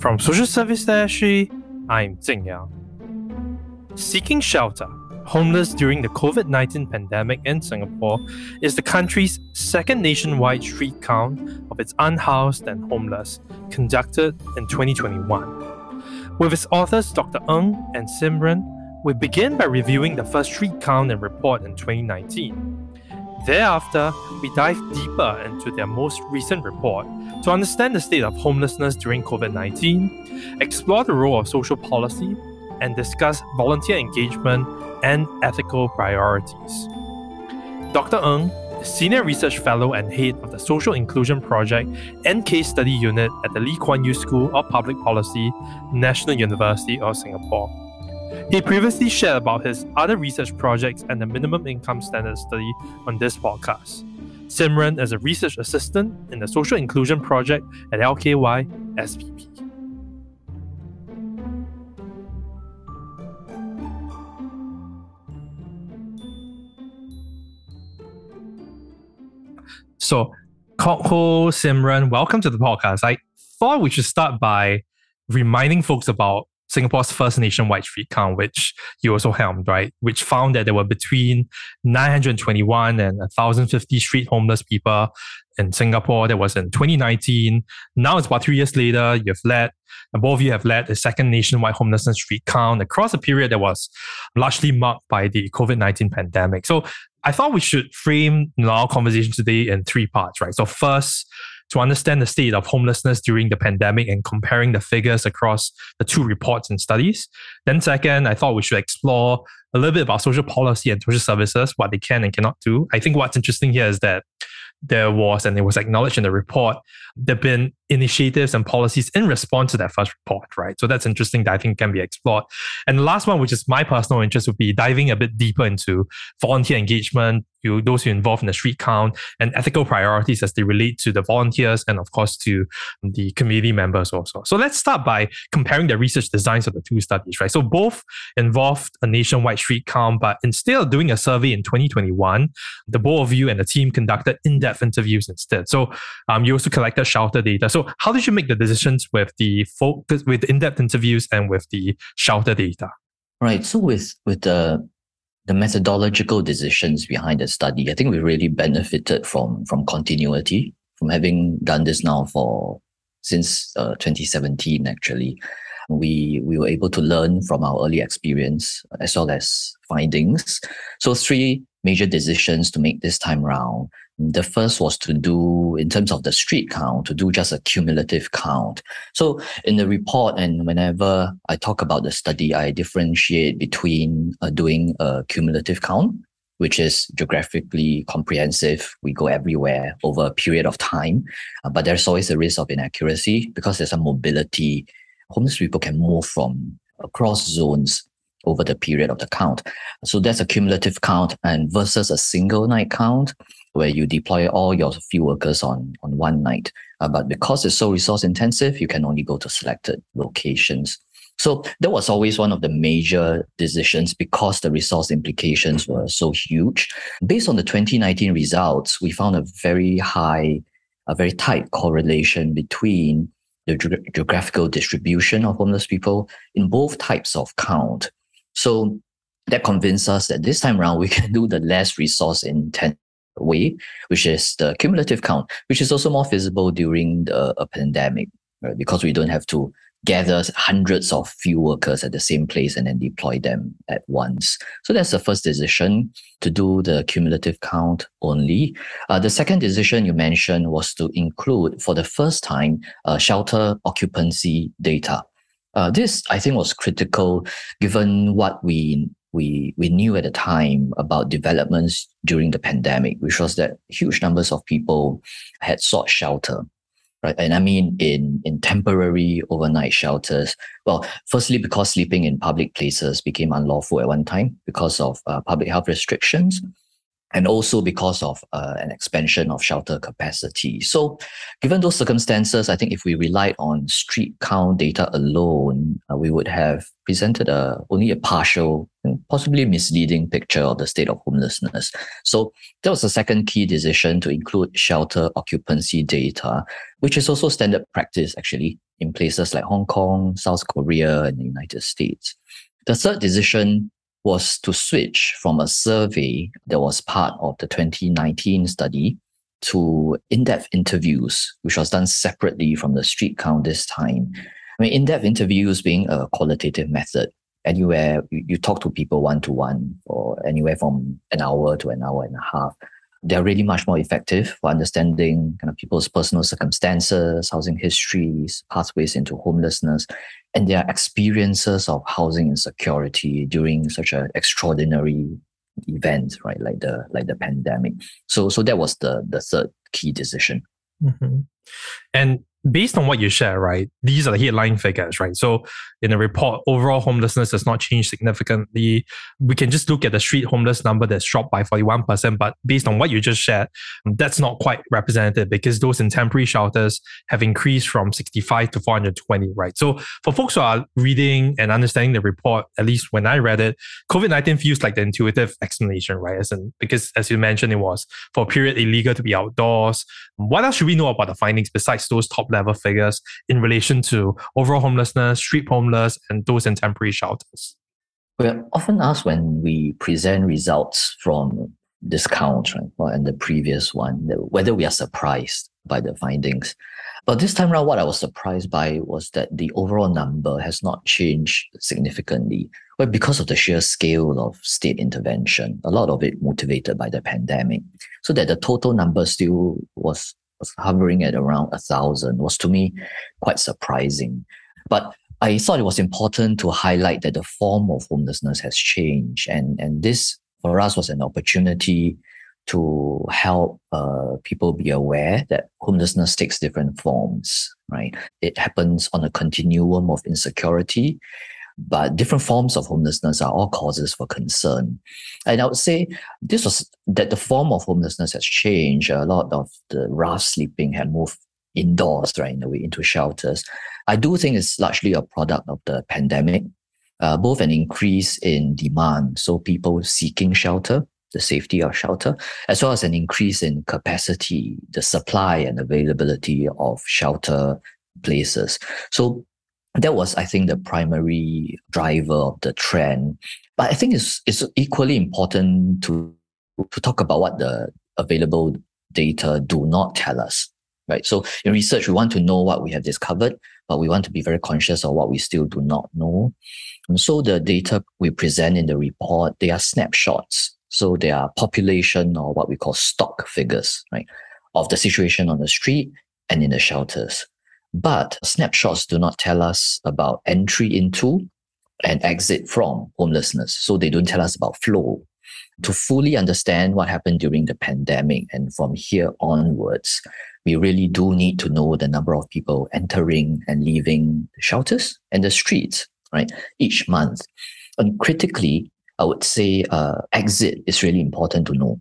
From Social Service Dashi, I'm Jing Yang. Seeking shelter, homeless during the COVID 19 pandemic in Singapore is the country's second nationwide street count of its unhoused and homeless, conducted in 2021. With its authors Dr. Ng and Simren, we begin by reviewing the first street count and report in 2019. Thereafter, we dive deeper into their most recent report to understand the state of homelessness during COVID 19, explore the role of social policy, and discuss volunteer engagement and ethical priorities. Dr. Ng Senior Research Fellow and Head of the Social Inclusion Project and Case Study Unit at the Lee Kuan Yew School of Public Policy, National University of Singapore. He previously shared about his other research projects and the minimum income standard study on this podcast. Simren is a research assistant in the Social Inclusion Project at LKY SPP. So, Kok Hoe Simren, welcome to the podcast. I thought we should start by reminding folks about Singapore's first nationwide street count, which you also helmed, right? Which found that there were between 921 and 1,050 street homeless people in Singapore. That was in 2019. Now it's about three years later. You've led, both of you have led a second nationwide homelessness street count across a period that was largely marked by the COVID 19 pandemic. So I thought we should frame our conversation today in three parts, right? So first, to understand the state of homelessness during the pandemic and comparing the figures across the two reports and studies. Then, second, I thought we should explore a little bit about social policy and social services, what they can and cannot do. I think what's interesting here is that there was, and it was acknowledged in the report, there have been initiatives and policies in response to that first report, right? So that's interesting that I think can be explored. And the last one, which is my personal interest, would be diving a bit deeper into volunteer engagement, you those who involved in the street count and ethical priorities as they relate to the volunteers and of course to the community members also. So let's start by comparing the research designs of the two studies, right? So both involved a nationwide street count, but instead of doing a survey in 2021, the both of you and the team conducted in-depth interviews instead. So um, you also collected shelter data. So how did you make the decisions with the focus with in-depth interviews and with the shelter data? Right. So with with the the methodological decisions behind the study, I think we really benefited from from continuity, from having done this now for since uh, 2017 actually. We we were able to learn from our early experience as well as findings. So three major decisions to make this time round. The first was to do, in terms of the street count, to do just a cumulative count. So in the report, and whenever I talk about the study, I differentiate between uh, doing a cumulative count, which is geographically comprehensive. We go everywhere over a period of time, uh, but there's always a risk of inaccuracy because there's a mobility. Homeless people can move from across zones over the period of the count. So that's a cumulative count and versus a single night count where you deploy all your field workers on, on one night. Uh, but because it's so resource intensive, you can only go to selected locations. So that was always one of the major decisions because the resource implications were so huge. Based on the 2019 results, we found a very high, a very tight correlation between the ge- geographical distribution of homeless people in both types of count. So that convinced us that this time around we can do the less resource intensive way, which is the cumulative count, which is also more feasible during the, a pandemic, right? Because we don't have to gather hundreds of field workers at the same place and then deploy them at once. So that's the first decision to do the cumulative count only. Uh, the second decision you mentioned was to include for the first time uh, shelter occupancy data. Uh, this, I think, was critical given what we we we knew at the time about developments during the pandemic, which was that huge numbers of people had sought shelter, right? And I mean in in temporary overnight shelters. Well, firstly because sleeping in public places became unlawful at one time because of uh, public health restrictions and also because of uh, an expansion of shelter capacity. So, given those circumstances, I think if we relied on street count data alone, uh, we would have presented a, only a partial and possibly misleading picture of the state of homelessness. So, that was the second key decision to include shelter occupancy data, which is also standard practice actually in places like Hong Kong, South Korea, and the United States. The third decision was to switch from a survey that was part of the 2019 study to in-depth interviews, which was done separately from the street count this time. I mean, in-depth interviews being a qualitative method, anywhere you, talk to people one-to-one for anywhere from an hour to an hour and a half. They're really much more effective for understanding kind of people's personal circumstances, housing histories, pathways into homelessness, and their experiences of housing insecurity during such an extraordinary event, right? Like the like the pandemic. So so that was the the third key decision. Mm-hmm. And based on what you share, right, these are the headline figures, right? So in the report, overall homelessness has not changed significantly. We can just look at the street homeless number that's dropped by 41%. But based on what you just shared, that's not quite representative because those in temporary shelters have increased from 65 to 420, right? So for folks who are reading and understanding the report, at least when I read it, COVID 19 feels like the intuitive explanation, right? As in, because as you mentioned, it was for a period illegal to be outdoors. What else should we know about the findings besides those top level figures in relation to overall homelessness, street homeless, and those in temporary shelters? We're often asked when we present results from this count, right, and the previous one, whether we are surprised by the findings. But this time around, what I was surprised by was that the overall number has not changed significantly. but because of the sheer scale of state intervention, a lot of it motivated by the pandemic, so that the total number still was was hovering at around a thousand was to me quite surprising. But I thought it was important to highlight that the form of homelessness has changed, and and this for us was an opportunity to help uh, people be aware that homelessness takes different forms. Right, it happens on a continuum of insecurity, but different forms of homelessness are all causes for concern. And I would say this was that the form of homelessness has changed. A lot of the rough sleeping had moved indoors, right, in a way, into shelters. I do think it's largely a product of the pandemic, uh, both an increase in demand, so people seeking shelter, the safety of shelter, as well as an increase in capacity, the supply and availability of shelter places. So that was, I think, the primary driver of the trend. But I think it's, it's equally important to, to talk about what the available data do not tell us. Right. So in research, we want to know what we have discovered, but we want to be very conscious of what we still do not know. And so the data we present in the report, they are snapshots. So they are population or what we call stock figures, right, of the situation on the street and in the shelters. But snapshots do not tell us about entry into and exit from homelessness. So they don't tell us about flow. To fully understand what happened during the pandemic and from here onwards, we really do need to know the number of people entering and leaving the shelters and the streets, right, each month. And critically, I would say uh, exit is really important to know.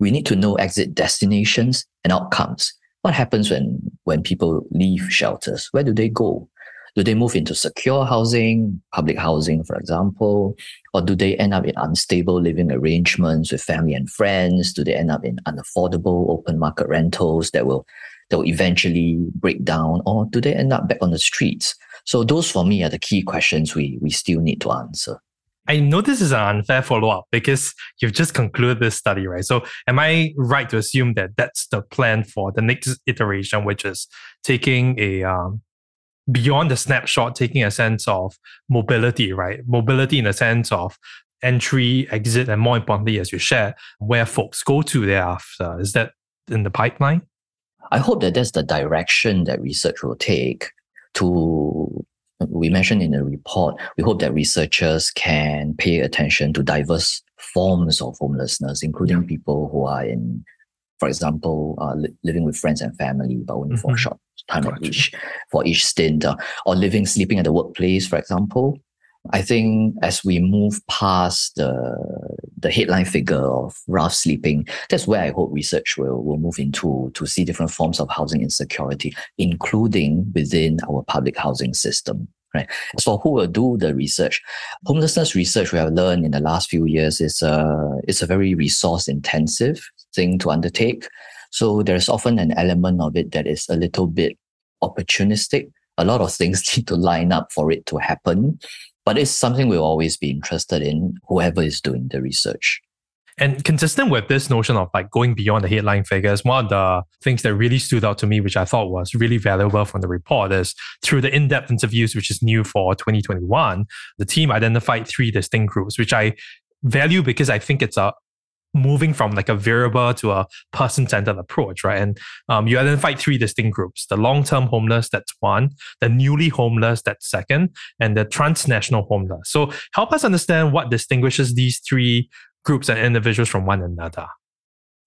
We need to know exit destinations and outcomes what happens when when people leave shelters? Where do they go? Do they move into secure housing, public housing, for example? Or do they end up in unstable living arrangements with family and friends? Do they end up in unaffordable open market rentals that will that will eventually break down? Or do they end up back on the streets? So those for me are the key questions we we still need to answer. I know this is an unfair follow up because you've just concluded this study, right? So, am I right to assume that that's the plan for the next iteration, which is taking a um, beyond the snapshot, taking a sense of mobility, right? Mobility in the sense of entry, exit, and more importantly, as you shared, where folks go to thereafter. Is that in the pipeline? I hope that that's the direction that research will take to we mentioned in the report, we hope that researchers can pay attention to diverse forms of homelessness, including yeah. people who are in, for example, uh, li- living with friends and family, but only mm-hmm. for a mm-hmm. short time gotcha. each, for each stint, uh, or living, sleeping at the workplace, for example. I think as we move past the the headline figure of rough sleeping, that's where I hope research will, will move into to see different forms of housing insecurity, including within our public housing system. Right. As for who will do the research, homelessness research we have learned in the last few years is a it's a very resource intensive thing to undertake. So there's often an element of it that is a little bit opportunistic a lot of things need to line up for it to happen. But it's something we'll always be interested in, whoever is doing the research. And consistent with this notion of like going beyond the headline figures, one of the things that really stood out to me, which I thought was really valuable from the report, is through the in depth interviews, which is new for 2021, the team identified three distinct groups, which I value because I think it's a moving from like a variable to a person-centered approach, right? And um, you identified three distinct groups: the long-term homeless, that's one; the newly homeless, that's second; and the transnational homeless. So, help us understand what distinguishes these three groups and individuals from one another.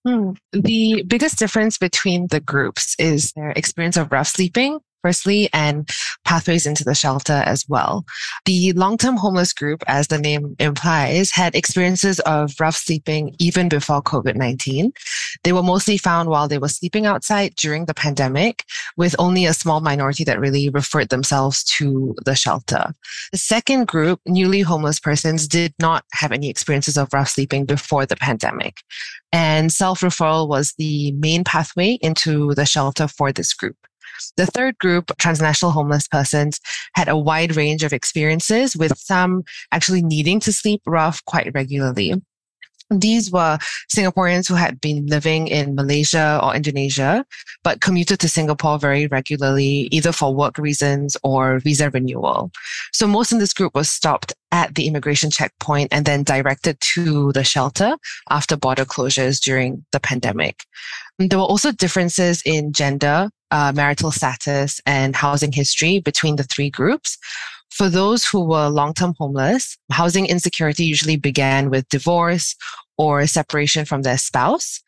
Hmm. The biggest difference between the groups is their experience of rough sleeping firstly, and pathways into the shelter as well. The long term homeless group, as the name implies, had experiences of rough sleeping even before COVID 19. They were mostly found while they were sleeping outside during the pandemic, with only a small minority that really referred themselves to the shelter. The second group, newly homeless persons, did not have any experiences of rough sleeping before the pandemic. And self referral was the main pathway into the shelter for this group. The third group, transnational homeless persons, had a wide range of experiences, with some actually needing to sleep rough quite regularly. These were Singaporeans who had been living in Malaysia or Indonesia, but commuted to Singapore very regularly, either for work reasons or visa renewal. So most in this group was stopped at the immigration checkpoint and then directed to the shelter after border closures during the pandemic. There were also differences in gender, uh, marital status, and housing history between the three groups. For those who were long term homeless, housing insecurity usually began with divorce or separation from their spouse.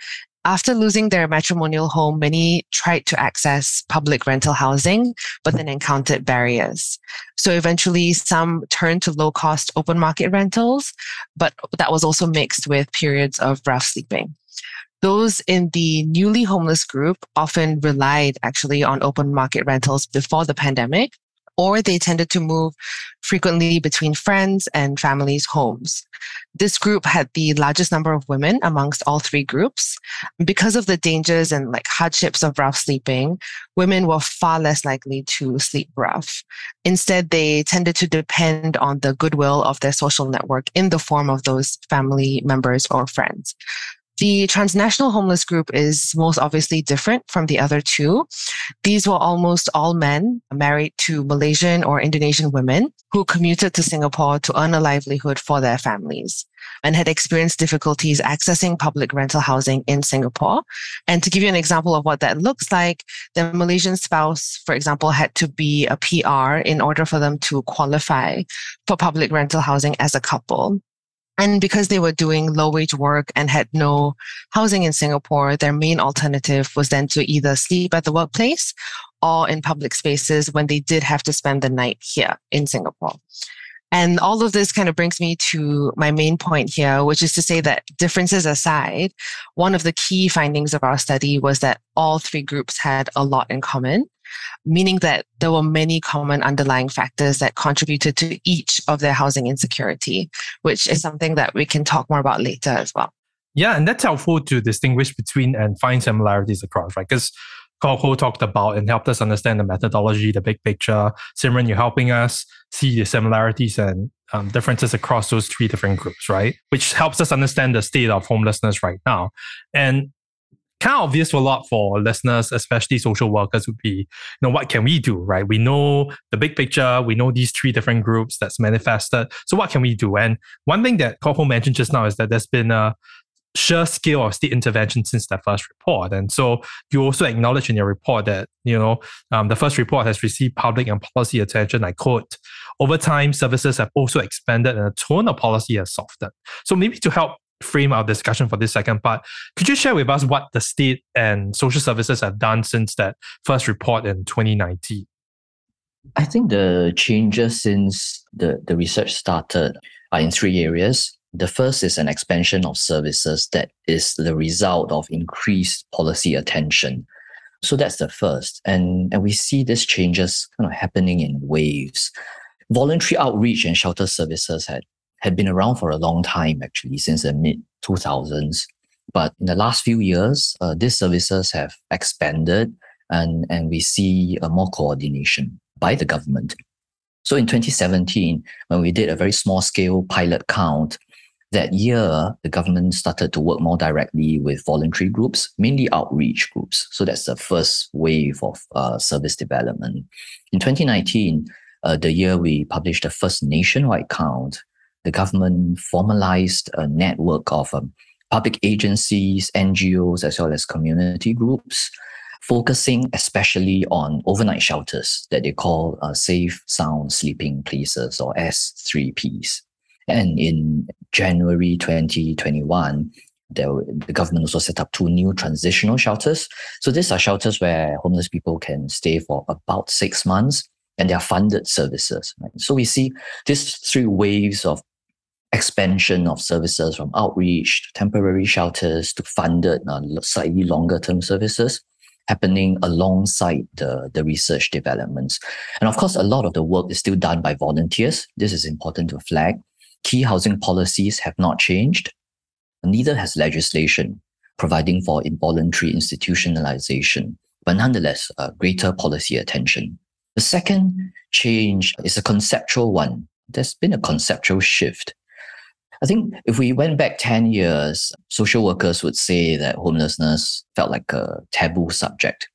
After losing their matrimonial home, many tried to access public rental housing, but then encountered barriers. So eventually, some turned to low cost open market rentals, but that was also mixed with periods of rough sleeping. Those in the newly homeless group often relied actually on open market rentals before the pandemic, or they tended to move frequently between friends and families' homes. This group had the largest number of women amongst all three groups. Because of the dangers and like hardships of rough sleeping, women were far less likely to sleep rough. Instead, they tended to depend on the goodwill of their social network in the form of those family members or friends. The transnational homeless group is most obviously different from the other two. These were almost all men married to Malaysian or Indonesian women who commuted to Singapore to earn a livelihood for their families and had experienced difficulties accessing public rental housing in Singapore. And to give you an example of what that looks like, the Malaysian spouse, for example, had to be a PR in order for them to qualify for public rental housing as a couple. And because they were doing low wage work and had no housing in Singapore, their main alternative was then to either sleep at the workplace or in public spaces when they did have to spend the night here in Singapore. And all of this kind of brings me to my main point here, which is to say that differences aside, one of the key findings of our study was that all three groups had a lot in common meaning that there were many common underlying factors that contributed to each of their housing insecurity, which is something that we can talk more about later as well. Yeah, and that's helpful to distinguish between and find similarities across, right? Because Hoe talked about and helped us understand the methodology, the big picture. Simren, you're helping us see the similarities and um, differences across those three different groups, right? Which helps us understand the state of homelessness right now. And kind of obvious for a lot for listeners, especially social workers, would be, you know, what can we do, right? We know the big picture, we know these three different groups that's manifested. So what can we do? And one thing that Hoe mentioned just now is that there's been a sheer scale of state intervention since that first report. And so you also acknowledge in your report that, you know, um, the first report has received public and policy attention. I quote, over time, services have also expanded and the tone of policy has softened. So maybe to help frame our discussion for this second part, could you share with us what the state and social services have done since that first report in 2019? I think the changes since the, the research started are in three areas. The first is an expansion of services that is the result of increased policy attention. So that's the first. And, and we see these changes kind of happening in waves. Voluntary outreach and shelter services had had been around for a long time, actually, since the mid 2000s. But in the last few years, uh, these services have expanded and, and we see uh, more coordination. by the government. So in 2017, when we did a very small scale pilot count, that year, the government started to work more directly with voluntary groups, mainly outreach groups. So that's the first wave of uh, service development. In 2019, uh, the year we published the first nationwide count, the government formalized a network of um, public agencies, NGOs, as well as community groups, focusing especially on overnight shelters that they call uh, safe, sound sleeping places or S3Ps. And in January 2021, there, the government also set up two new transitional shelters. So these are shelters where homeless people can stay for about six months and they are funded services. Right? So we see these three waves of expansion of services from outreach to temporary shelters to funded uh, slightly longer term services happening alongside the, the research developments. And of course, a lot of the work is still done by volunteers. This is important to flag. Key housing policies have not changed. Neither has legislation providing for involuntary institutionalization, but nonetheless, uh, greater policy attention. The second change is a conceptual one. There's been a conceptual shift. I think if we went back 10 years, social workers would say that homelessness felt like a taboo subject.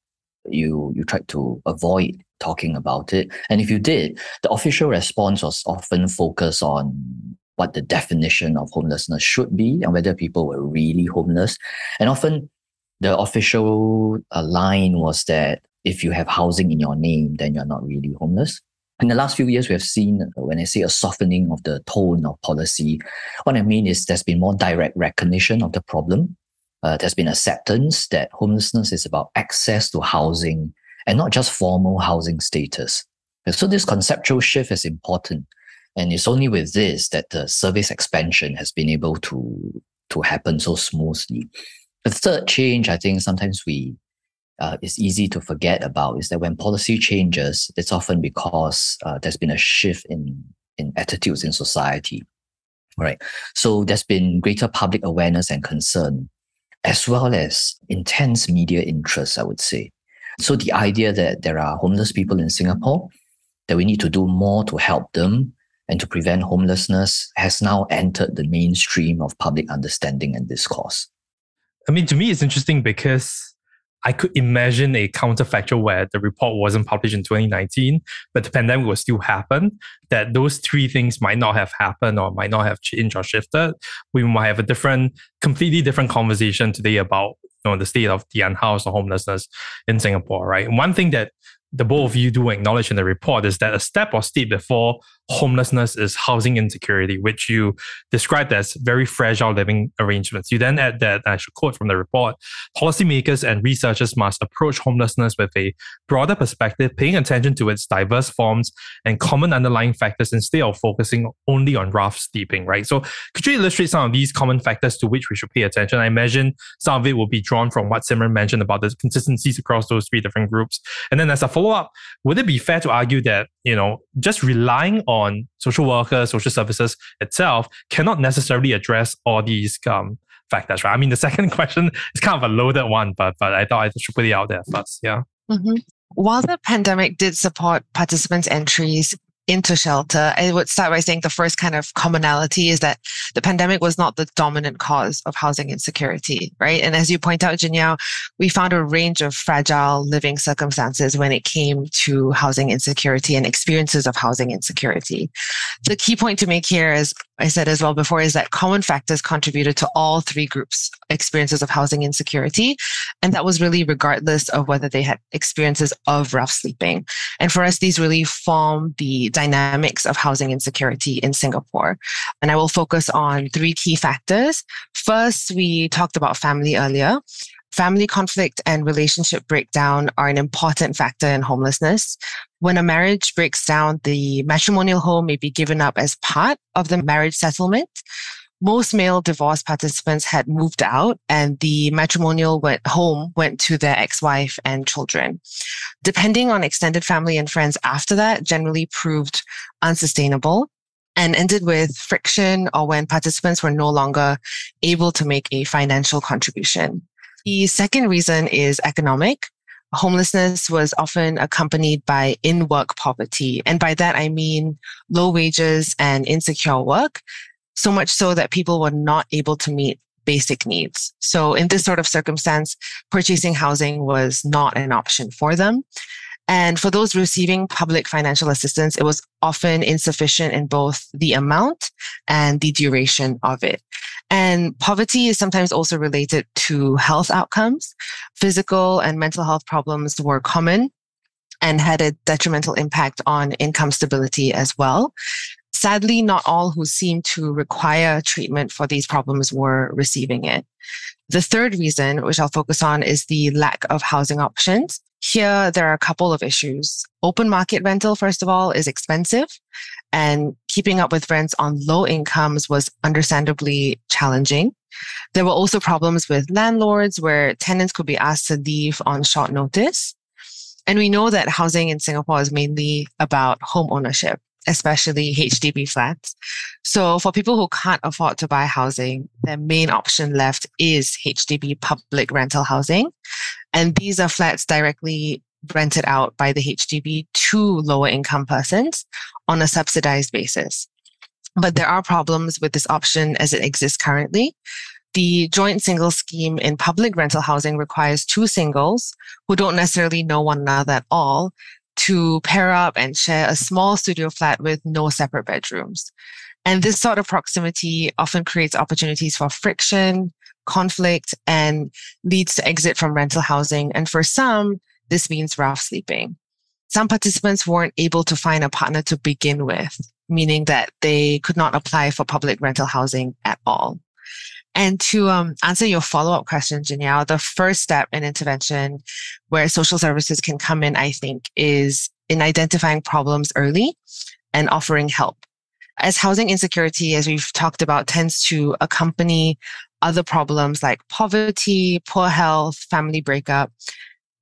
You, you tried to avoid talking about it. And if you did, the official response was often focused on what the definition of homelessness should be and whether people were really homeless. And often the official uh, line was that if you have housing in your name, then you're not really homeless. In the last few years, we have seen, uh, when I say a softening of the tone of policy, what I mean is there's been more direct recognition of the problem. Uh, there's been acceptance that homelessness is about access to housing and not just formal housing status. So this conceptual shift is important. And it's only with this that the service expansion has been able to, to happen so smoothly. The third change, I think sometimes we uh, is easy to forget about is that when policy changes, it's often because uh, there's been a shift in, in attitudes in society. Right. So there's been greater public awareness and concern, as well as intense media interest, I would say. So the idea that there are homeless people in Singapore, that we need to do more to help them and to prevent homelessness has now entered the mainstream of public understanding and discourse. I mean, to me, it's interesting because I could imagine a counterfactual where the report wasn't published in 2019, but the pandemic will still happen, that those three things might not have happened or might not have changed or shifted. We might have a different, completely different conversation today about you know, the state of the unhoused or homelessness in Singapore, right? One thing that the both of you do acknowledge in the report is that a step or step before homelessness is housing insecurity, which you described as very fragile living arrangements. You then add that, I should quote from the report, policymakers and researchers must approach homelessness with a broader perspective, paying attention to its diverse forms and common underlying factors instead of focusing only on rough sleeping, right? So could you illustrate some of these common factors to which we should pay attention? I imagine some of it will be drawn from what Simren mentioned about the consistencies across those three different groups. And then as a follow up, would it be fair to argue that, you know, just relying on on social workers, social services itself cannot necessarily address all these um, factors, right? I mean, the second question is kind of a loaded one, but but I thought I should put it out there first. Yeah. Mm-hmm. While the pandemic did support participants' entries into shelter, I would start by saying the first kind of commonality is that the pandemic was not the dominant cause of housing insecurity, right? And as you point out, Jin we found a range of fragile living circumstances when it came to housing insecurity and experiences of housing insecurity. The key point to make here, as I said as well before, is that common factors contributed to all three groups' experiences of housing insecurity. And that was really regardless of whether they had experiences of rough sleeping. And for us, these really form the dynamics of housing insecurity in Singapore. And I will focus on three key factors. First, we talked about family earlier. Family conflict and relationship breakdown are an important factor in homelessness. When a marriage breaks down, the matrimonial home may be given up as part of the marriage settlement. Most male divorce participants had moved out and the matrimonial went home went to their ex-wife and children. Depending on extended family and friends after that generally proved unsustainable and ended with friction or when participants were no longer able to make a financial contribution. The second reason is economic. homelessness was often accompanied by in work poverty. And by that, I mean low wages and insecure work, so much so that people were not able to meet basic needs. So in this sort of circumstance, purchasing housing was not an option for them. And for those receiving public financial assistance, it was often insufficient in both the amount and the duration of it. And poverty is sometimes also related to health outcomes. Physical and mental health problems were common and had a detrimental impact on income stability as well. Sadly, not all who seemed to require treatment for these problems were receiving it. The third reason, which I'll focus on, is the lack of housing options. Here, there are a couple of issues. Open market rental, first of all, is expensive and keeping up with rents on low incomes was understandably challenging. There were also problems with landlords where tenants could be asked to leave on short notice. And we know that housing in Singapore is mainly about home ownership, especially HDB flats. So for people who can't afford to buy housing, their main option left is HDB public rental housing. And these are flats directly rented out by the HDB to lower income persons on a subsidized basis. But there are problems with this option as it exists currently. The joint single scheme in public rental housing requires two singles who don't necessarily know one another at all to pair up and share a small studio flat with no separate bedrooms. And this sort of proximity often creates opportunities for friction, conflict, and leads to exit from rental housing. And for some, this means rough sleeping. Some participants weren't able to find a partner to begin with, meaning that they could not apply for public rental housing at all. And to um, answer your follow up question, Janelle, the first step in intervention where social services can come in, I think, is in identifying problems early and offering help. As housing insecurity, as we've talked about, tends to accompany other problems like poverty, poor health, family breakup,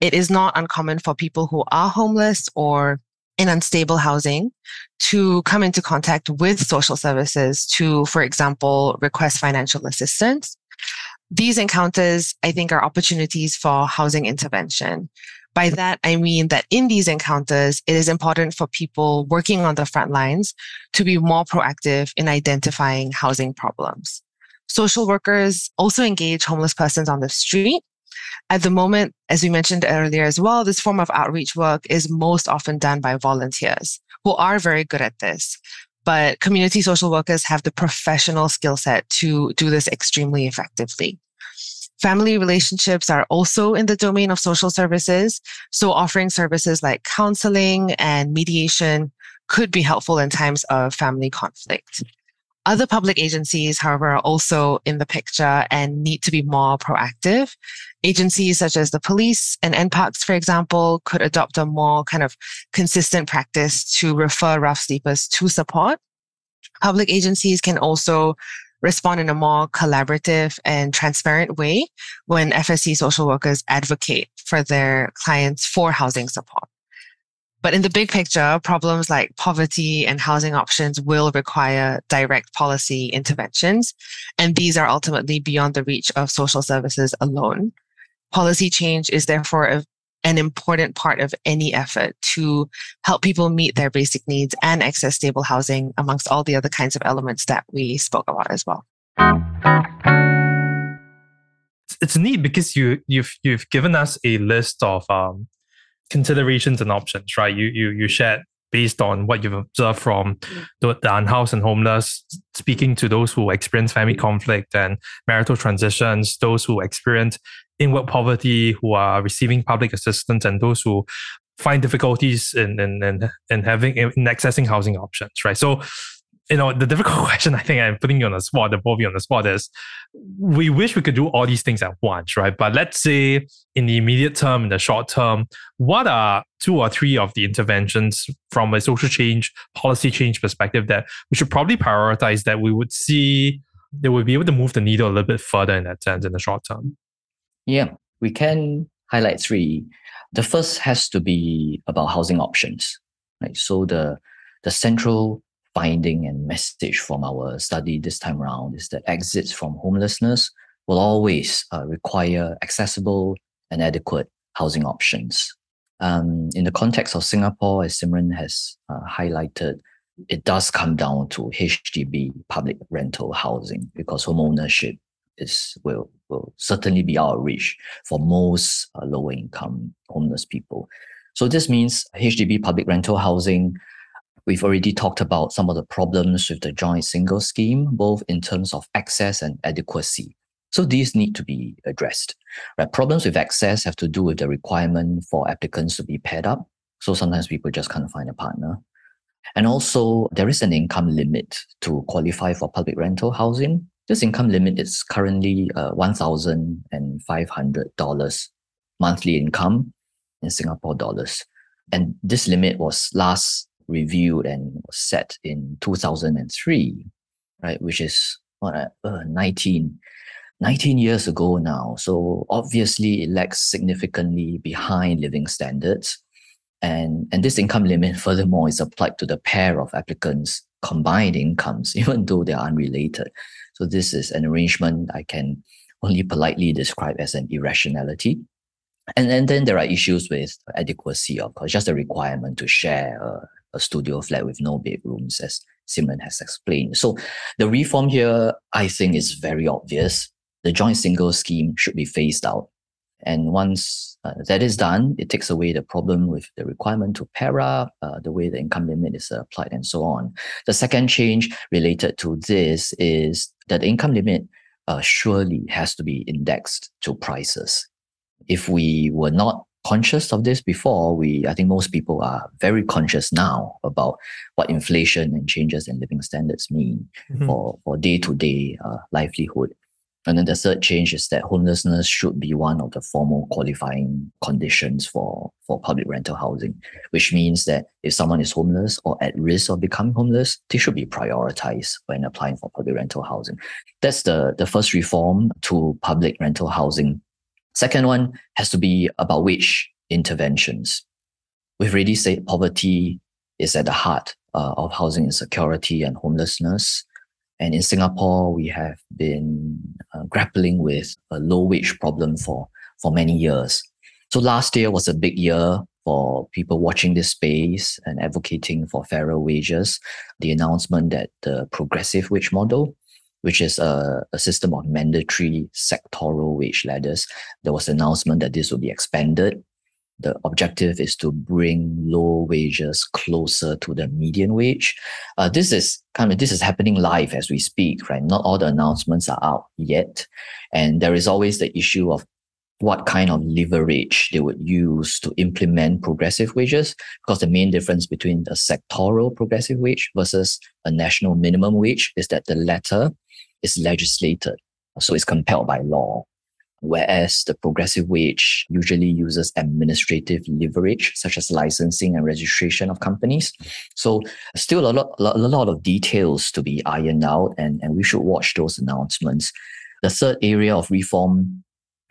it is not uncommon for people who are homeless or in unstable housing to come into contact with social services to, for example, request financial assistance. These encounters, I think, are opportunities for housing intervention. By that, I mean that in these encounters, it is important for people working on the front lines to be more proactive in identifying housing problems. Social workers also engage homeless persons on the street at the moment, as we mentioned earlier as well, this form of outreach work is most often done by volunteers who are very good at this. But community social workers have the professional skill set to do this extremely effectively. Family relationships are also in the domain of social services. So offering services like counseling and mediation could be helpful in times of family conflict. Other public agencies, however, are also in the picture and need to be more proactive. Agencies such as the police and NParks, for example, could adopt a more kind of consistent practice to refer rough sleepers to support. Public agencies can also respond in a more collaborative and transparent way when FSC social workers advocate for their clients for housing support. But in the big picture, problems like poverty and housing options will require direct policy interventions. And these are ultimately beyond the reach of social services alone. Policy change is therefore a, an important part of any effort to help people meet their basic needs and access stable housing amongst all the other kinds of elements that we spoke about as well. It's neat because you you've you've given us a list of um, considerations and options, right? You you you shared based on what you've observed from mm. the, the unhoused and homeless, speaking to those who experience family mm. conflict and marital transitions, those who experience in-work poverty, who are receiving public assistance, and those who find difficulties in in in, in having in accessing housing options, right? So you know, the difficult question I think I'm putting you on the spot, the both of you on the spot is we wish we could do all these things at once, right? But let's say in the immediate term, in the short term, what are two or three of the interventions from a social change, policy change perspective that we should probably prioritize that we would see they would be able to move the needle a little bit further in that sense in the short term? Yeah, we can highlight three. The first has to be about housing options. Right. So the the central finding and message from our study this time around is that exits from homelessness will always uh, require accessible and adequate housing options. Um, in the context of Singapore, as Simren has uh, highlighted, it does come down to HDB public rental housing because homeownership is will will certainly be out of reach for most uh, lower income homeless people. So this means HDB public rental housing. We've already talked about some of the problems with the joint single scheme, both in terms of access and adequacy. So these need to be addressed. Right? Problems with access have to do with the requirement for applicants to be paired up. So sometimes people just can't find a partner. And also, there is an income limit to qualify for public rental housing. This income limit is currently uh, $1,500 monthly income in Singapore dollars. And this limit was last reviewed and was set in 2003, right, which is what, uh, 19, 19 years ago now. So obviously, it lags significantly behind living standards. And, and this income limit, furthermore, is applied to the pair of applicants' combined incomes, even though they are unrelated. So this is an arrangement I can only politely describe as an irrationality. And, and then there are issues with adequacy, of course, just a requirement to share a, studio flat with no bedrooms, as Simren has explained. So the reform here, I think, is very obvious. The joint single scheme should be phased out. And once uh, that is done, it takes away the problem with the requirement to pair up, uh, the way the income limit is applied, and so on. The second change related to this is that the income limit uh, surely has to be indexed to prices. If we were not conscious of this before, we I think most people are very conscious now about what inflation and changes in living standards mean mm-hmm. for for day to day livelihood. And then the third change is that homelessness should be one of the formal qualifying conditions for, for public rental housing, which means that if someone is homeless or at risk of becoming homeless, they should be prioritized when applying for public rental housing. That's the, the first reform to public rental housing. Second one has to be about wage interventions. We've already said poverty is at the heart uh, of housing insecurity and homelessness. And in Singapore, we have been uh, grappling with a low wage problem for, for many years. So last year was a big year for people watching this space and advocating for fairer wages. The announcement that the progressive wage model, which is a, a system of mandatory sectoral wage ladders, there was an announcement that this will be expanded the objective is to bring low wages closer to the median wage. Uh, this is kind of this is happening live as we speak, right? Not all the announcements are out yet, and there is always the issue of what kind of leverage they would use to implement progressive wages, because the main difference between a sectoral progressive wage versus a national minimum wage is that the latter is legislated, so it's compelled by law whereas the progressive wage usually uses administrative leverage, such as licensing and registration of companies. So still a lot, a lot of details to be ironed out, and, and we should watch those announcements. The third area of reform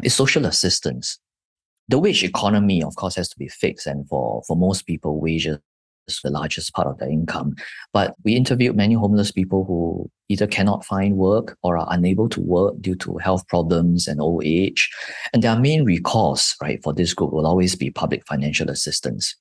is social assistance. The wage economy, of course, has to be fixed, and for, for most people, wages the largest part of their income. But we interviewed many homeless people who either cannot find work or are unable to work due to health problems and old age. And their main recourse, right, for this group will always be public financial assistance.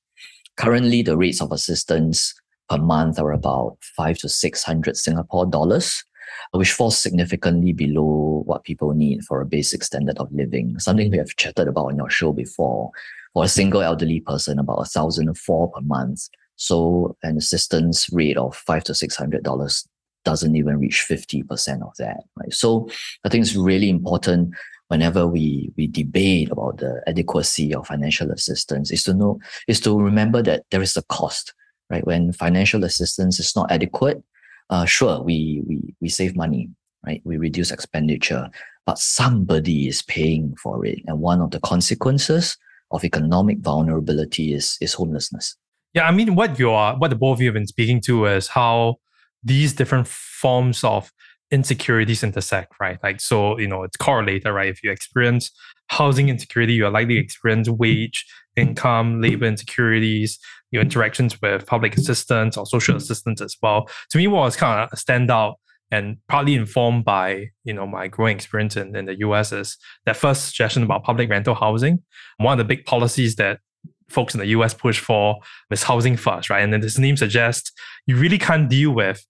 Currently, the rates of assistance per month are about five to 600 Singapore dollars, which falls significantly below what people need for a basic standard of living, something we have chatted about on your show before. For a single elderly person, about a thousand four per month so an assistance rate of five to six hundred dollars doesn't even reach 50% of that. Right. So I think it's really important whenever we we debate about the adequacy of financial assistance is to know is to remember that there is a cost. Right. When financial assistance is not adequate, uh, sure, we we we save money, right? We reduce expenditure, but somebody is paying for it. And one of the consequences of economic vulnerability is, is homelessness. Yeah, I mean, what you are, what the both of you have been speaking to is how these different forms of insecurities intersect, right? Like, so, you know, it's correlated, right? If you experience housing insecurity, you're likely to experience wage, income, labor insecurities, your interactions with public assistance or social assistance as well. To me, what was kind of stand out and partly informed by you know my growing experience in, in the US is that first suggestion about public rental housing. One of the big policies that folks in the US push for is housing first, right? And then this name suggests you really can't deal with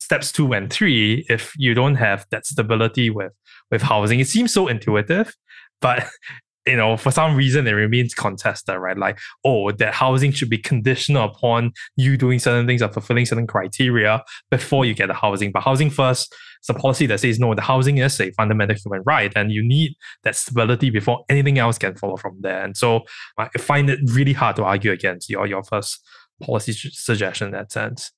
steps two and three if you don't have that stability with with housing. It seems so intuitive, but you know, for some reason it remains contested, right? Like, oh, that housing should be conditional upon you doing certain things or fulfilling certain criteria before you get the housing. But housing first is a policy that says no, the housing is a fundamental human right, and you need that stability before anything else can follow from there. And so I find it really hard to argue against your your first policy suggestion in that sense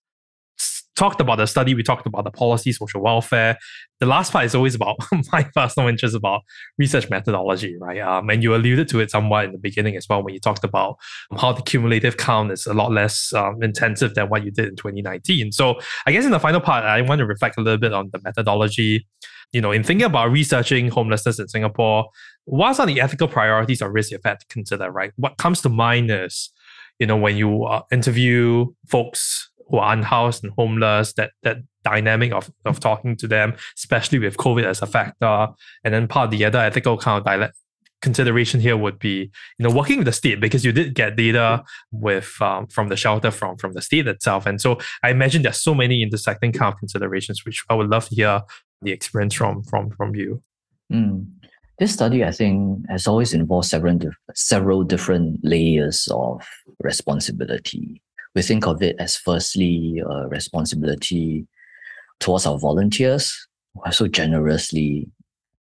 talked about the study, we talked about the policy, social welfare. The last part is always about my personal interest about research methodology, right? Um, and you alluded to it somewhat in the beginning as well when you talked about how the cumulative count is a lot less um, intensive than what you did in 2019. So I guess in the final part, I want to reflect a little bit on the methodology. You know, in thinking about researching homelessness in Singapore, what are the ethical priorities or risks you've had to consider, right? What comes to mind is, you know, when you uh, interview folks who are unhoused and homeless, that that dynamic of, of talking to them, especially with COVID as a factor. And then part of the other ethical kind of dialect consideration here would be, you know, working with the state because you did get data with um, from the shelter from from the state itself. And so I imagine there's so many intersecting kind of considerations, which I would love to hear the experience from from from you. Mm. This study, I think, has always involved several several different layers of responsibility we think of it as firstly a responsibility towards our volunteers who have so generously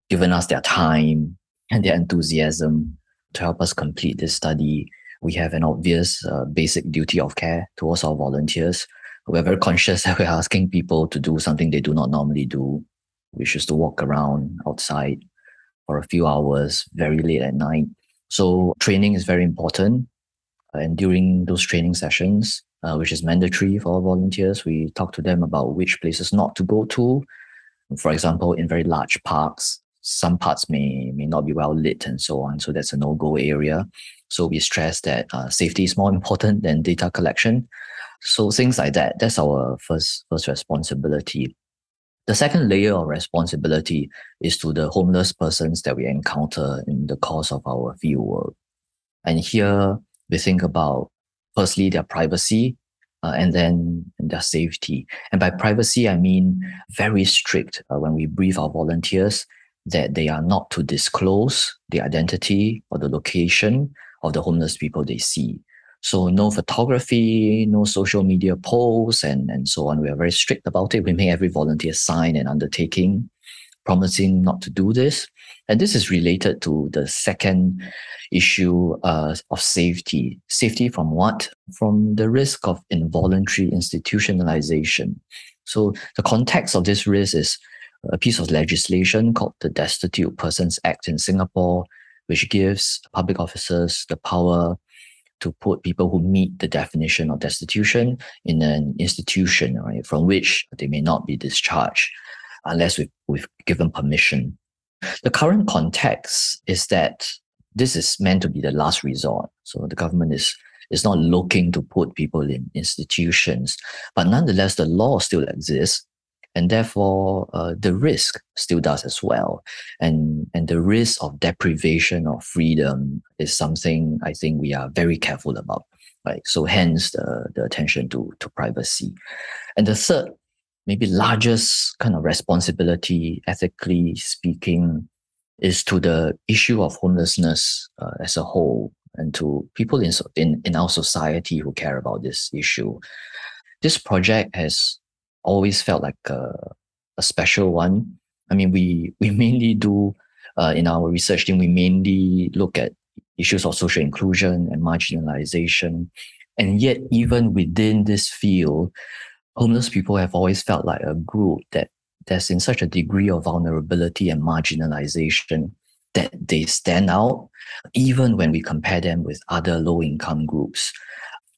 given us their time and their enthusiasm to help us complete this study. We have an obvious uh, basic duty of care towards our volunteers. We're very conscious that we're asking people to do something they do not normally do, which is to walk around outside for a few hours very late at night. So training is very important. And during those training sessions, uh, which is mandatory for our volunteers, we talk to them about which places not to go to. For example, in very large parks, some parts may may not be well lit and so on. So that's a no go area. So we stress that uh, safety is more important than data collection. So things like that. That's our first first responsibility. The second layer of responsibility is to the homeless persons that we encounter in the course of our field work. And here we think about firstly their privacy uh, and then their safety. And by privacy, I mean very strict uh, when we brief our volunteers that they are not to disclose the identity or the location of the homeless people they see. So no photography, no social media posts, and, and so on. We are very strict about it. We make every volunteer sign an undertaking promising not to do this. And this is related to the second issue uh, of safety. Safety from what? From the risk of involuntary institutionalization. So the context of this risk is a piece of legislation called the Destitute Persons Act in Singapore, which gives public officers the power to put people who meet the definition of destitution in an institution, right, from which they may not be discharged unless we've, we've given permission. The current context is that this is meant to be the last resort. So the government is is not looking to put people in institutions, but nonetheless, the law still exists, and therefore uh, the risk still does as well. And and the risk of deprivation of freedom is something I think we are very careful about. Right. So hence the the attention to to privacy, and the third maybe largest kind of responsibility, ethically speaking, is to the issue of homelessness uh, as a whole and to people in, in, in our society who care about this issue. This project has always felt like a, a special one. I mean, we, we mainly do, uh, in our research team, we mainly look at issues of social inclusion and marginalization. And yet, even within this field, homeless people have always felt like a group that there's in such a degree of vulnerability and marginalization that they stand out, even when we compare them with other low income groups.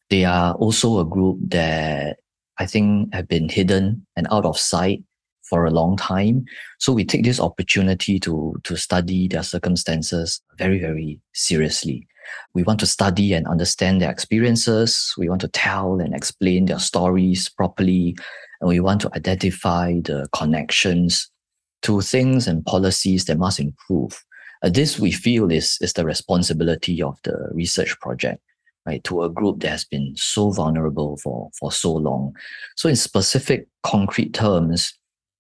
They are also a group that I think have been hidden and out of sight for a long time. So we take this opportunity to, to study their circumstances very, very seriously. We want to study and understand their experiences. We want to tell and explain their stories properly and we want to identify the connections to things and policies that must improve. Uh, this we feel is, is the responsibility of the research project, right? To a group that has been so vulnerable for, for so long. So in specific concrete terms,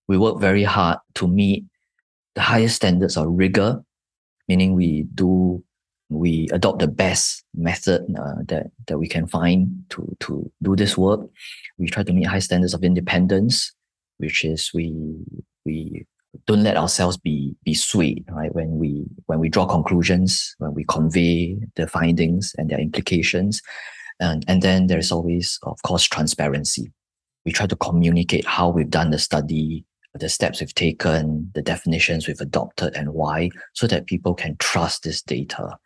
we work very hard to meet the highest standards of rigor, meaning we do we adopt the best method uh, that that we can find to to do this work. We try to meet high standards of independence, which is we we don't let ourselves be be swayed right? When we when we draw conclusions when we convey the findings and their implications. And and then there's always of course transparency. We try to communicate how we've done the study the steps we've taken the definitions we've adopted and why so that people can trust this data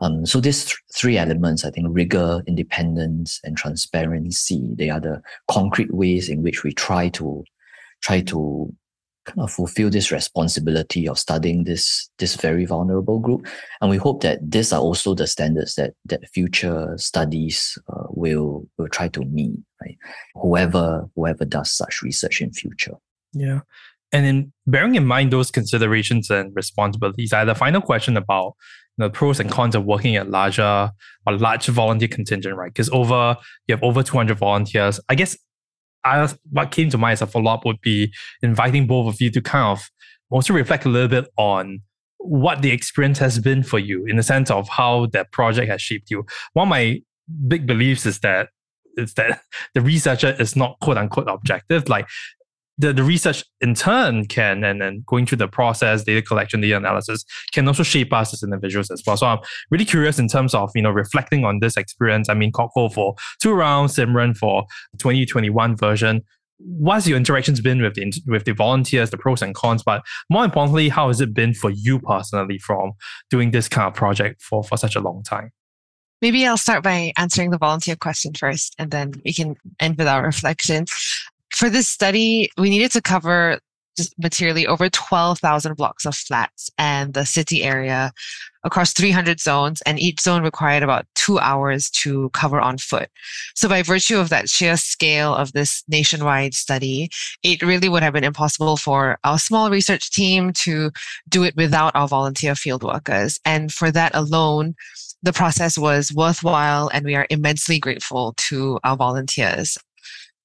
um, so these th- three elements i think rigor independence and transparency they are the concrete ways in which we try to try to kind of fulfill this responsibility of studying this this very vulnerable group. And we hope that these are also the standards that that future studies uh, will will try to meet right? Whoever whoever does such research in future. Yeah. And in bearing in mind those considerations and responsibilities i had a final question about the pros and cons of working at larger or large volunteer contingent right because over you have over 200 volunteers i guess I, what came to mind as a follow up would be inviting both of you to kind of also reflect a little bit on what the experience has been for you in the sense of how that project has shaped you. One of my big beliefs is that is that the researcher is not quote unquote objective. Like the, the research in turn can and then going through the process, data collection, data analysis can also shape us as individuals as well. So I'm really curious in terms of you know reflecting on this experience. I mean, Hoe for two rounds, Simren for 2021 version. What's your interactions been with the with the volunteers, the pros and cons, but more importantly, how has it been for you personally from doing this kind of project for for such a long time? Maybe I'll start by answering the volunteer question first, and then we can end with our reflections for this study, we needed to cover just materially over 12,000 blocks of flats and the city area across 300 zones, and each zone required about two hours to cover on foot. So, by virtue of that sheer scale of this nationwide study, it really would have been impossible for our small research team to do it without our volunteer field workers. And for that alone, the process was worthwhile, and we are immensely grateful to our volunteers.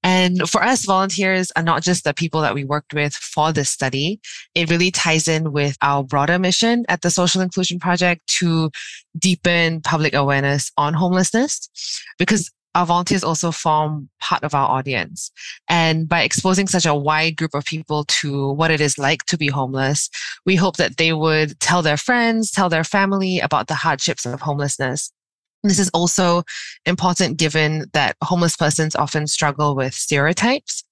And for us, volunteers are not just the people that we worked with for this study. It really ties in with our broader mission at the Social Inclusion Project to deepen public awareness on homelessness because our volunteers also form part of our audience. And by exposing such a wide group of people to what it is like to be homeless, we hope that they would tell their friends, tell their family about the hardships of homelessness this is also important given that homeless persons often struggle with stereotypes.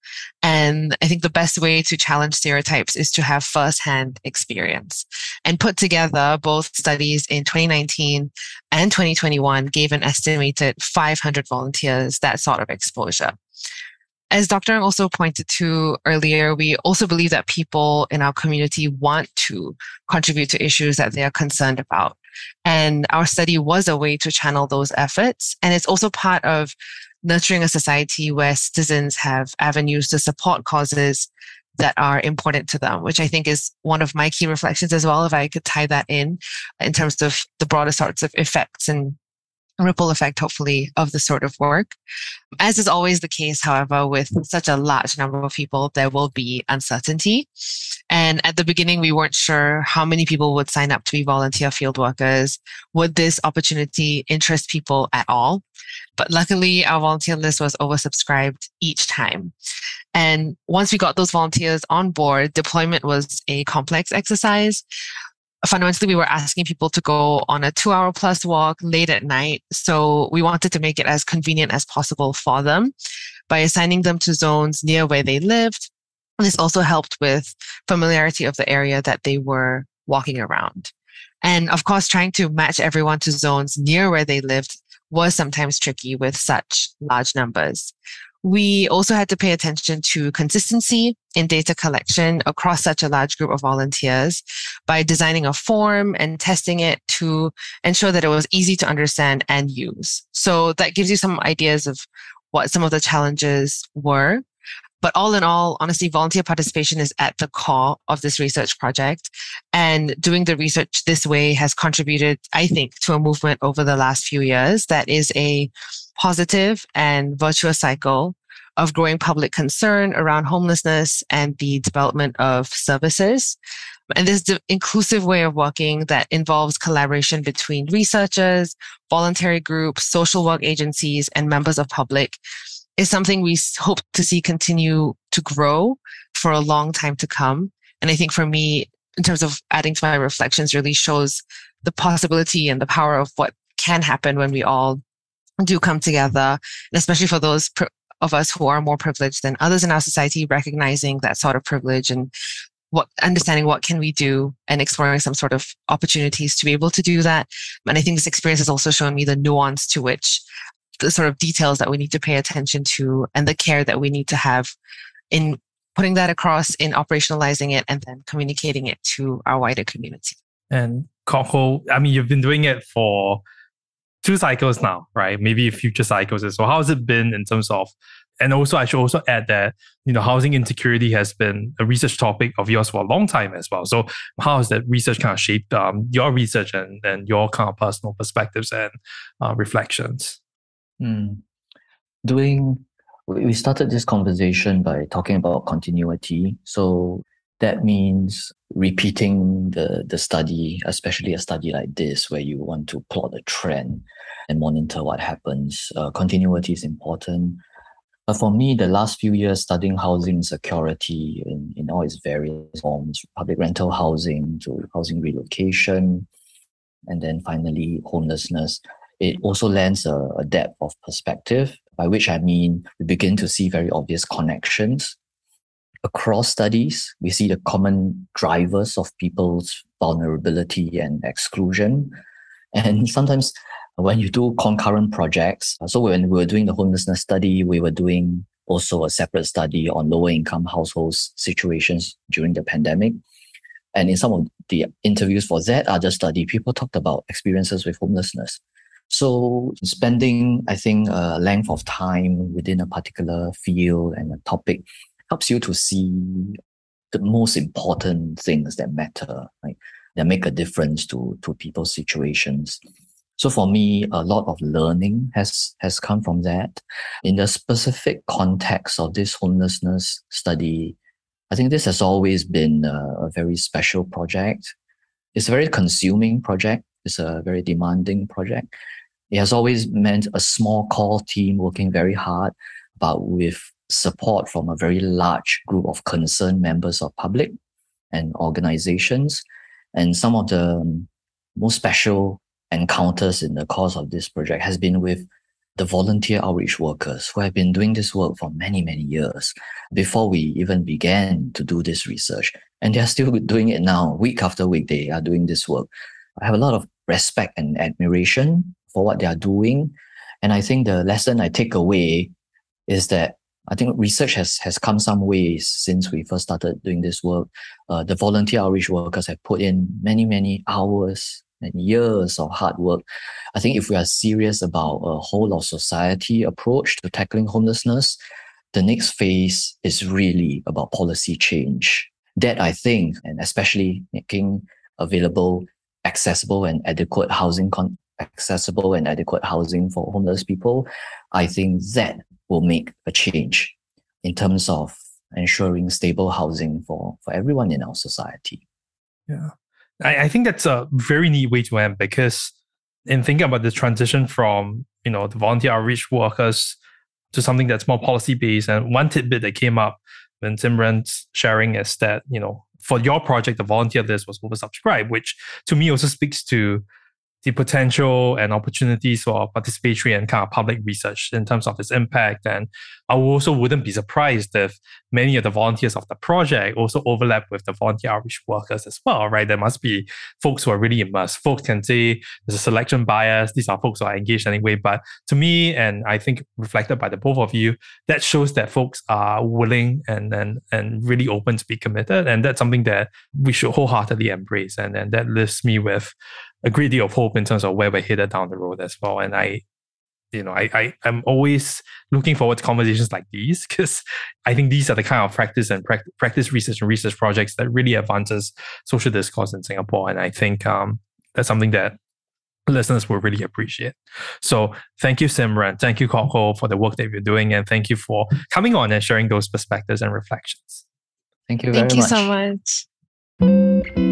And I think the best way to challenge stereotypes is to have firsthand experience. And put together, both studies in 2019 and 2021 gave an estimated 500 volunteers that sort of exposure. As Dr. also pointed to earlier, we also believe that people in our community want to contribute to issues that they are concerned about. And our study was a way to channel those efforts. And it's also part of nurturing a society where citizens have avenues to support causes that are important to them, which I think is one of my key reflections as well. If I could tie that in, in terms of the broader sorts of effects and ripple effect, hopefully, of the sort of work. As is always the case, however, with such a large number of people, there will be uncertainty. And at the beginning, we weren't sure how many people would sign up to be volunteer field workers. Would this opportunity interest people at all? But luckily, our volunteer list was oversubscribed each time. And once we got those volunteers on board, deployment was a complex exercise fundamentally we were asking people to go on a two hour plus walk late at night. So we wanted to make it as convenient as possible for them by assigning them to zones near where they lived. This also helped with familiarity of the area that they were walking around. And of course, trying to match everyone to zones near where they lived was sometimes tricky with such large numbers. We also had to pay attention to consistency in data collection across such a large group of volunteers by designing a form and testing it to ensure that it was easy to understand and use. So that gives you some ideas of what some of the challenges were. But all in all, honestly, volunteer participation is at the core of this research project. And doing the research this way has contributed, I think, to a movement over the last few years that is a positive and virtuous cycle of growing public concern around homelessness and the development of services. And this inclusive way of working that involves collaboration between researchers, voluntary groups, social work agencies, and members of public is something we hope to see continue to grow for a long time to come. And I think for me, in terms of adding to my reflections, really shows the possibility and the power of what can happen when we all do come together, especially for those of us who are more privileged than others in our society, recognizing that sort of privilege and what understanding what can we do and exploring some sort of opportunities to be able to do that. And I think this experience has also shown me the nuance to which the sort of details that we need to pay attention to and the care that we need to have in putting that across in operationalizing it and then communicating it to our wider community. And Hoe, I mean, you've been doing it for two cycles now, right? Maybe future cycles So. How has it been in terms of and also I should also add that you know housing insecurity has been a research topic of yours for a long time as well. So how has that research kind of shaped um, your research and, and your kind of personal perspectives and uh, reflections? Mm. Doing we started this conversation by talking about continuity. So that means repeating the, the study, especially a study like this, where you want to plot a trend and monitor what happens. Uh, continuity is important. But for me, the last few years studying housing security in, in all its various forms, public rental housing to housing relocation, and then finally homelessness, it also lends a, a depth of perspective, by which I mean we begin to see very obvious connections across studies, we see the common drivers of people's vulnerability and exclusion. And sometimes when you do concurrent projects, so when we were doing the homelessness study, we were doing also a separate study on lower income households situations during the pandemic. And in some of the interviews for that other study, people talked about experiences with homelessness. So spending, I think, a length of time within a particular field and a topic helps you to see the most important things that matter, right? That make a difference to, to people's situations. So for me, a lot of learning has, has come from that. In the specific context of this homelessness study, I think this has always been a, a very special project. It's a very consuming project. It's a very demanding project. It has always meant a small core team working very hard, but with support from a very large group of concerned members of public and organizations. And some of the um, most special encounters in the course of this project has been with the volunteer outreach workers who have been doing this work for many, many years before we even began to do this research. And they're still doing it now, week after week, they are doing this work. I have a lot of respect and admiration for what they are doing. And I think the lesson I take away is that I think research has has come some ways since we first started doing this work. Uh, the volunteer outreach workers have put in many many hours and years of hard work. I think if we are serious about a whole of society approach to tackling homelessness, the next phase is really about policy change. That I think, and especially making available accessible and adequate housing con- accessible and adequate housing for homeless people, I think that will make a change in terms of ensuring stable housing for, for everyone in our society. Yeah. I, I think that's a very neat way to end because in thinking about the transition from, you know, the volunteer outreach workers to something that's more policy based. And one tidbit that came up when Simren's sharing is that, you know, for your project, the volunteer list was oversubscribed, which to me also speaks to the potential and opportunities for participatory and kind of public research in terms of its impact. And I also wouldn't be surprised if many of the volunteers of the project also overlap with the volunteer outreach workers as well, right? There must be folks who are really immersed. Folks can say there's a selection bias. These are folks who are engaged anyway. But to me, and I think reflected by the both of you, that shows that folks are willing and and, and really open to be committed. And that's something that we should wholeheartedly embrace. And, and that lifts me with a great deal of hope in terms of where we're headed down the road as well. And I you know, I, I I'm always looking forward to conversations like these because I think these are the kind of practice and practice, practice research and research projects that really advances social discourse in Singapore. And I think um, that's something that listeners will really appreciate. So thank you, Simren. Thank you, Kok Hoe, for the work that you're doing. And thank you for coming on and sharing those perspectives and reflections. Thank you very Thank you much. so much.